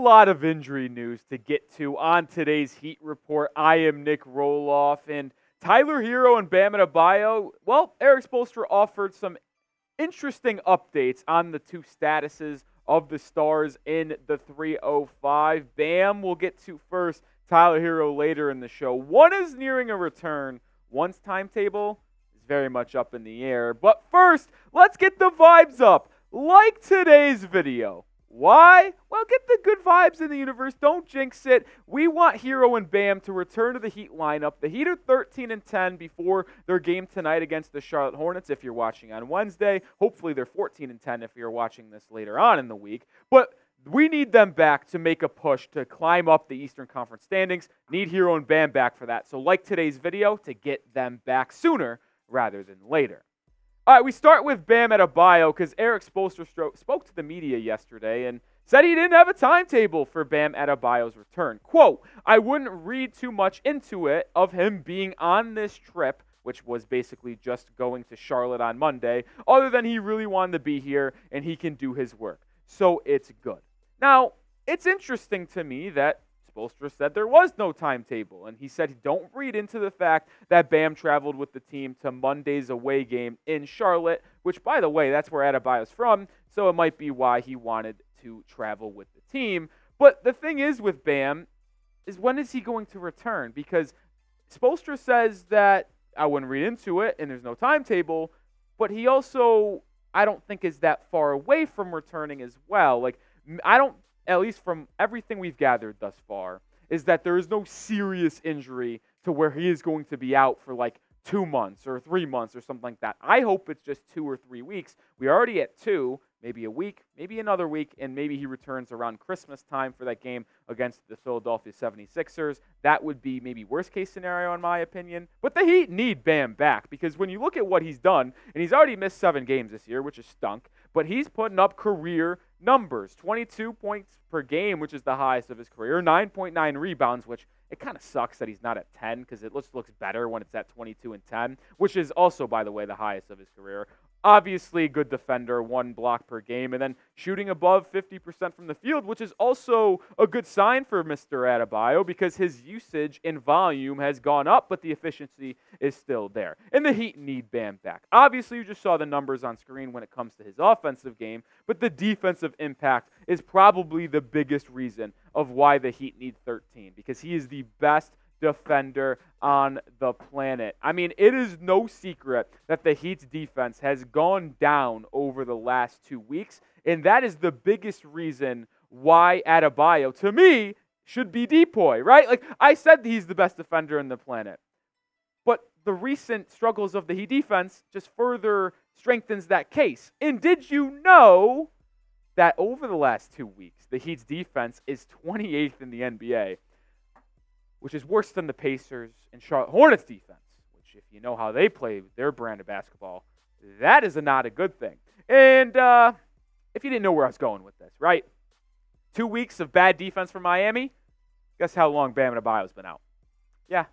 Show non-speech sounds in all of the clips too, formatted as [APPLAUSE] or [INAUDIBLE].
lot of injury news to get to on today's Heat Report. I am Nic Rohloff, and Tyler Herro and Bam Adebayo. Well, Erik Spoelstra offered some interesting updates on the two statuses of the stars in the 305. Bam we'll get to first. Tyler Herro later in the show. One is nearing a return. One's timetable is very much up in the air. But first, let's get the vibes up. Like today's video. Why? Well, get the good vibes in the universe. Don't jinx it. We want Herro and Bam to return to the Heat lineup. The Heat are 13 and 10 before their game tonight against the Charlotte Hornets. If you're watching on Wednesday, hopefully they're 14 and 10 if you're watching this later on in the week. But we need them back to make a push to climb up the Eastern Conference standings. Need Herro and Bam back for that. So, like today's video, to get them back sooner rather than later. All right, we start with Bam Adebayo because Erik Spoelstra spoke to the media yesterday and said he didn't have a timetable for Bam Adebayo's return. Quote, I wouldn't read too much into it of him being on this trip, which was basically just going to Charlotte on Monday, other than he really wanted to be here and he can do his work. So it's good. Now, it's interesting to me that Spoelstra said there was no timetable, and he said don't read into the fact that Bam traveled with the team to Monday's away game in Charlotte, which, by the way, that's where Adebayo's from, so it might be why he wanted to travel with the team. But the thing is with Bam is when is he going to return? Because Spoelstra says that I wouldn't read into it, and there's no timetable, but he also I don't think is that far away from returning as well. Like I don't at least from everything we've gathered thus far, is that there is no serious injury to where he is going to be out for like two months or three months or something like that. I hope it's just two or three weeks. We are already at two, maybe a week, maybe another week, and maybe he returns around Christmas time for that game against the Philadelphia 76ers. That would be maybe worst case scenario in my opinion. But the Heat need Bam back because when you look at what he's done, and he's already missed seven games this year, which is stunk, but he's putting up career numbers. 22 points per game, which is the highest of his career, 9.9 rebounds, which it kind of sucks that he's not at 10 because it looks, looks better when it's at 22 and 10, which is also, by the way, the highest of his career obviously good defender, one block per game, and then shooting above 50% from the field, which is also a good sign for Mr. Adebayo because his usage in volume has gone up, but the efficiency is still there. And the Heat need Bam back. Obviously, you just saw the numbers on screen when it comes to his offensive game, but the defensive impact is probably the biggest reason of why the Heat need 13 because he is the best defender on the planet. I mean, it is no secret that the Heat's defense has gone down over the last two weeks, and that is the biggest reason why Adebayo, to me, should be DPOY, right? Like, I said he's the best defender on the planet. But the recent struggles of the Heat defense just further strengthens that case. And did you know that over the last two weeks, the Heat's defense is 28th in the NBA? Which is worse than the Pacers and Charlotte Hornets defense, which, if you know how they play their brand of basketball, that is a not a good thing. And uh, if you didn't know where I was going with this, right? Two weeks of bad defense for Miami. Guess how long Bam Adebayo's been out? Yeah,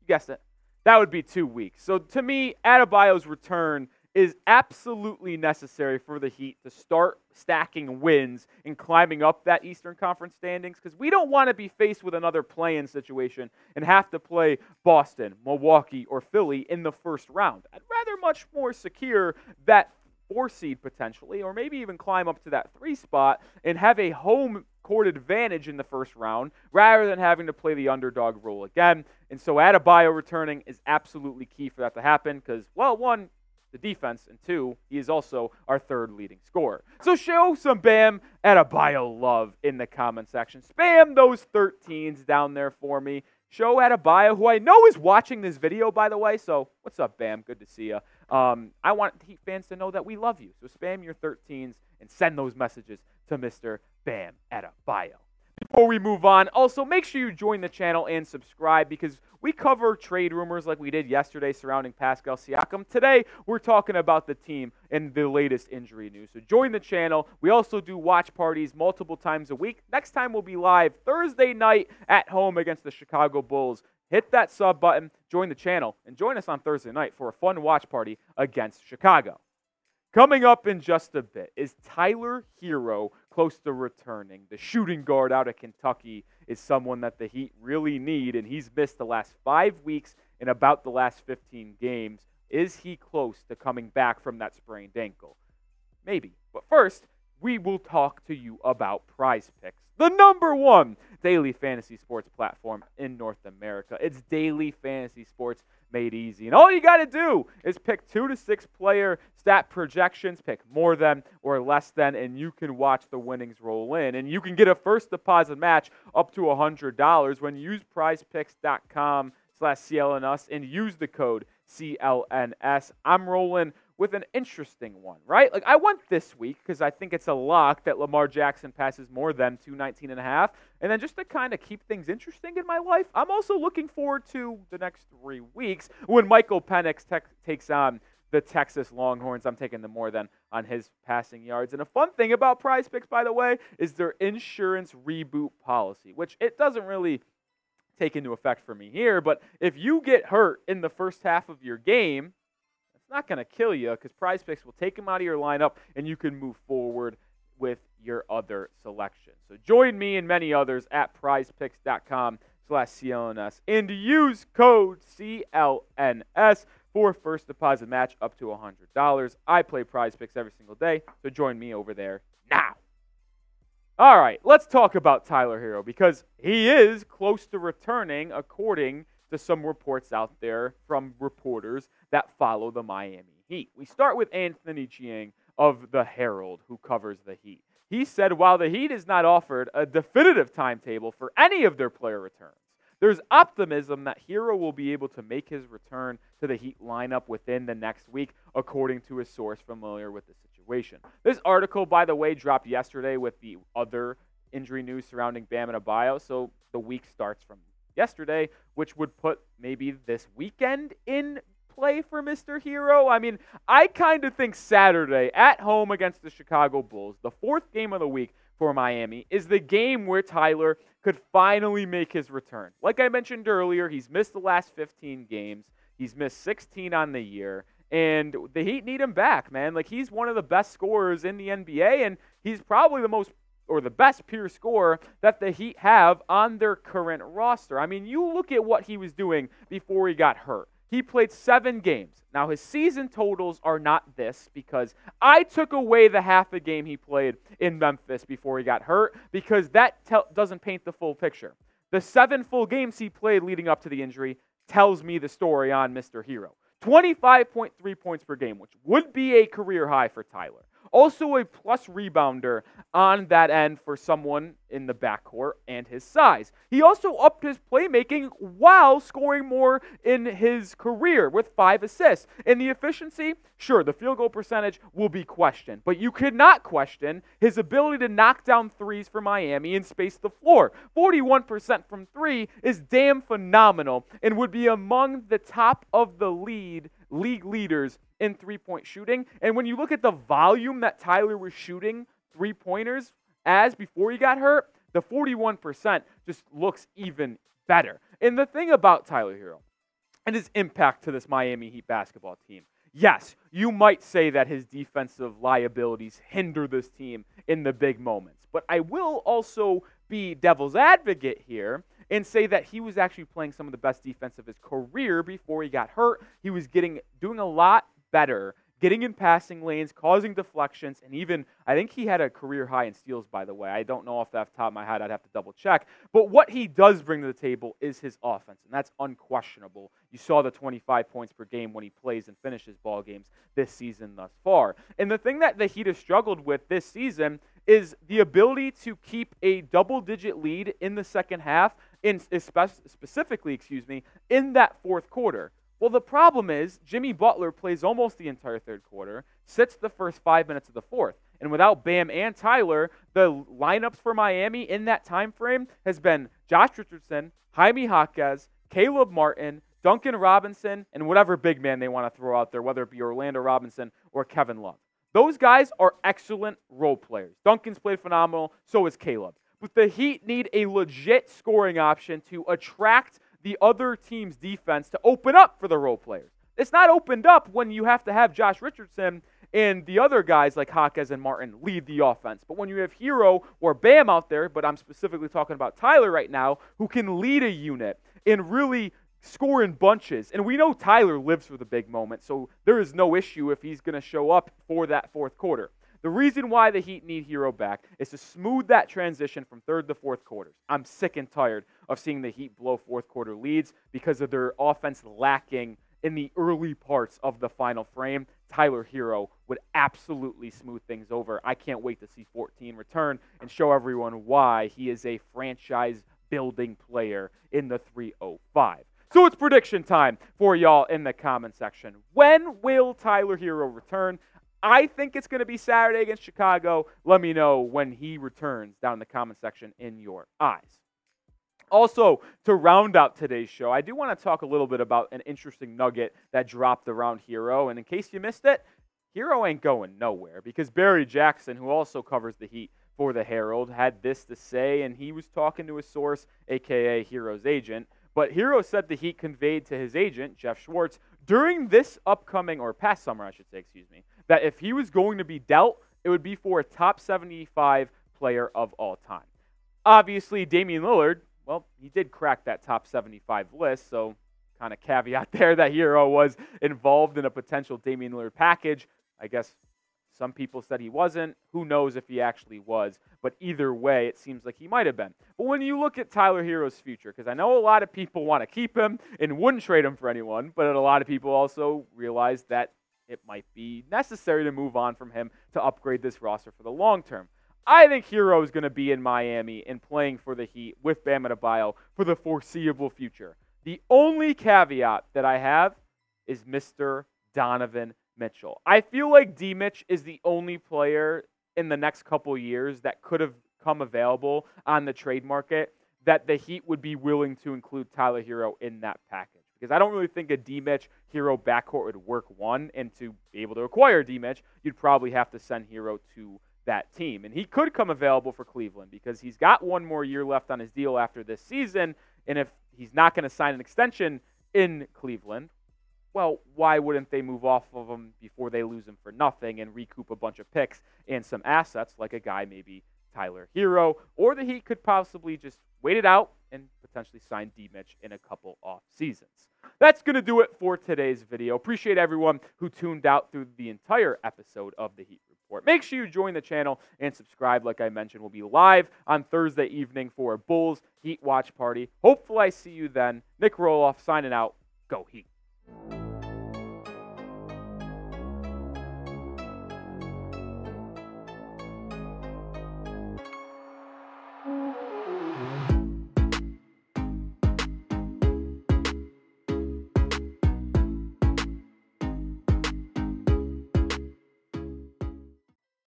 you guessed it. That would be two weeks. So to me, Adebayo's return is absolutely necessary for the Heat to start stacking wins and climbing up that Eastern Conference standings because we don't want to be faced with another play in situation and have to play Boston, Milwaukee, or Philly in the first round. I'd rather much more secure that four seed potentially, or maybe even climb up to that three spot and have a home court advantage in the first round rather than having to play the underdog role again. And so Adebayo returning is absolutely key for that to happen because, well, one, the defense, and two, he is also our third leading scorer. So show some Bam Adebayo love in the comment section. Spam those 13s down there for me. Show Adebayo, who I know is watching this video, by the way. So what's up, Bam? Good to see you. Um, I want Heat fans to know that we love you. So spam your 13s and send those messages to Mr. Bam Adebayo. Before we move on, also make sure you join the channel and subscribe because we cover trade rumors like we did yesterday surrounding Pascal Siakam. Today, we're talking about the team and the latest injury news. So join the channel. We also do watch parties multiple times a week. Next time, we'll be live Thursday night at home against the Chicago Bulls. Hit that sub button, join the channel, and join us on Thursday night for a fun watch party against Chicago. Coming up in just a bit is Tyler Herro close to returning. The shooting guard out of Kentucky is someone that the Heat really need, and he's missed the last five weeks in about the last 15 games. Is he close to coming back from that sprained ankle? Maybe. But first, we will talk to you about prize picks, the number one daily fantasy sports platform in North America. It's daily fantasy sports made easy. And all you got to do is pick two to six player stat projections, pick more than or less than, and you can watch the winnings roll in. And you can get a first deposit match up to $100 when you use prizepicks.com slash CLNS and use the code CLNS. I'm rolling with an interesting one, right? Like I went this week because I think it's a lock that Lamar Jackson passes more than 219 and a half. And then just to kind of keep things interesting in my life, I'm also looking forward to the next three weeks when Michael Penix te- takes on the Texas Longhorns. I'm taking the more than on his passing yards. And a fun thing about PrizePicks, by the way, is their insurance reboot policy, which it doesn't really take into effect for me here. But if you get hurt in the first half of your game, it's not going to kill you because PrizePicks will take them out of your lineup and you can move forward with your other selections. So join me and many others at prizepicks.com slash CLNS and use code CLNS for first deposit match up to $100. I play PrizePicks every single day, so join me over there now. All right, let's talk about Tyler Herro because he is close to returning according to some reports out there from reporters that follow the Miami Heat. We start with Anthony Chiang of the Herald, who covers the Heat. He said while the Heat is not offered a definitive timetable for any of their player returns, there's optimism that Herro will be able to make his return to the Heat lineup within the next week, according to a source familiar with the situation. This article, by the way, dropped yesterday with the other injury news surrounding Bam and Adebayo, so the week starts from yesterday, which would put maybe this weekend in play for Mr. Herro? I mean, I kind of think Saturday at home against the Chicago Bulls, the fourth game of the week for Miami, is the game where Tyler could finally make his return. Like I mentioned earlier, he's missed the last 15 games, he's missed 16 on the year. And the Heat need him back, man. Like he's one of the best scorers in the NBA, and he's probably the most or the best pure scorer that the Heat have on their current roster. I mean, you look at what he was doing before he got hurt. He played seven games. Now, his season totals are not this because I took away the half a game he played in Memphis before he got hurt because that te- doesn't paint the full picture. The seven full games he played leading up to the injury tells me the story on Mr. Herro. 25.3 points per game, which would be a career high for Tyler. Also, a plus rebounder on that end for someone in the backcourt and his size. He also upped his playmaking while scoring more in his career with five assists. In the efficiency, sure, the field goal percentage will be questioned, but you could not question his ability to knock down threes for Miami and space the floor. 41% from three is damn phenomenal and would be among the top of the lead league leaders in three point shooting. And when you look at the volume that Tyler was shooting three pointers as before he got hurt, the 41% just looks even better. And the thing about Tyler Herro and his impact to this Miami Heat basketball team, yes, you might say that his defensive liabilities hinder this team in the big moments. But I will also be devil's advocate here and say that he was actually playing some of the best defense of his career before he got hurt. He was getting doing a lot better, getting in passing lanes, causing deflections, and even I think he had a career high in steals, by the way. I don't know off the top of my head, I'd have to double check. But what he does bring to the table is his offense, and that's unquestionable. You saw the 25 points per game when he plays and finishes ball games this season thus far. And the thing that the Heat have struggled with this season is the ability to keep a double digit lead in the second half, in specifically, excuse me, in that fourth quarter. Well, the problem is Jimmy Butler plays almost the entire third quarter, sits the first five minutes of the fourth. And without Bam and Tyler, the lineups for Miami in that time frame has been Josh Richardson, Jaime Jaquez, Caleb Martin, Duncan Robinson, and whatever big man they want to throw out there, whether it be Orlando Robinson or Kevin Love. Those guys are excellent role players. Duncan's played phenomenal, so is Caleb. But the Heat need a legit scoring option to attract the other team's defense to open up for the role players. It's not opened up when you have to have Josh Richardson and the other guys like Jaquez and Martin lead the offense. But when you have Herro or Bam out there, but I'm specifically talking about Tyler right now, who can lead a unit and really score in bunches. And we know Tyler lives for the big moment, so there is no issue if he's going to show up for that fourth quarter. The reason why the Heat need Herro back is to smooth that transition from third to fourth quarters. I'm sick and tired of seeing the Heat blow fourth quarter leads because of their offense lacking in the early parts of the final frame. Tyler Herro would absolutely smooth things over. I can't wait to see 14 return and show everyone why he is a franchise building player in the 305. So it's prediction time for y'all in the comment section. When will Tyler Herro return? I think it's going to be Saturday against Chicago. Let me know when he returns down in the comment section in your eyes. Also, to round out today's show, I do want to talk a little bit about an interesting nugget that dropped around Herro. And in case you missed it, Herro ain't going nowhere because Barry Jackson, who also covers the Heat for the Herald, had this to say, and he was talking to a source, aka Herro's agent. But Herro said the Heat conveyed to his agent, Jeff Schwartz, during this upcoming, or past summer, I should say, excuse me, that if he was going to be dealt, it would be for a top 75 player of all time. Obviously, Damian Lillard, well, he did crack that top 75 list, so kind of caveat [LAUGHS] there that Herro was involved in a potential Damian Lillard package. I guess some people said he wasn't. Who knows if he actually was? But either way, it seems like he might have been. But when you look at Tyler Herro's future, because I know a lot of people want to keep him and wouldn't trade him for anyone, but a lot of people also realize that it might be necessary to move on from him to upgrade this roster for the long term. I think Herro is going to be in Miami and playing for the Heat with Bam Adebayo for the foreseeable future. The only caveat that I have is Mr. Donovan Mitchell. I feel like D Mitch is the only player in the next couple years that could have come available on the trade market that the Heat would be willing to include Tyler Herro in that package. Because I don't really think a D Mitch Herro backcourt would work one, and to be able to acquire D Mitch, you'd probably have to send Herro to that team. And he could come available for Cleveland because he's got one more year left on his deal after this season. And if he's not going to sign an extension in Cleveland, well, why wouldn't they move off of him before they lose him for nothing and recoup a bunch of picks and some assets like a guy maybe Tyler Herro, or the Heat could possibly just wait it out and potentially sign D Mitch in a couple off seasons. That's going to do it for today's video. Appreciate everyone who tuned out through the entire episode of the Heat Report. Make sure you join the channel and subscribe. Like I mentioned, we'll be live on Thursday evening for a Bulls Heat watch party. Hopefully, I see you then. Nic Rohloff signing out. Go Heat.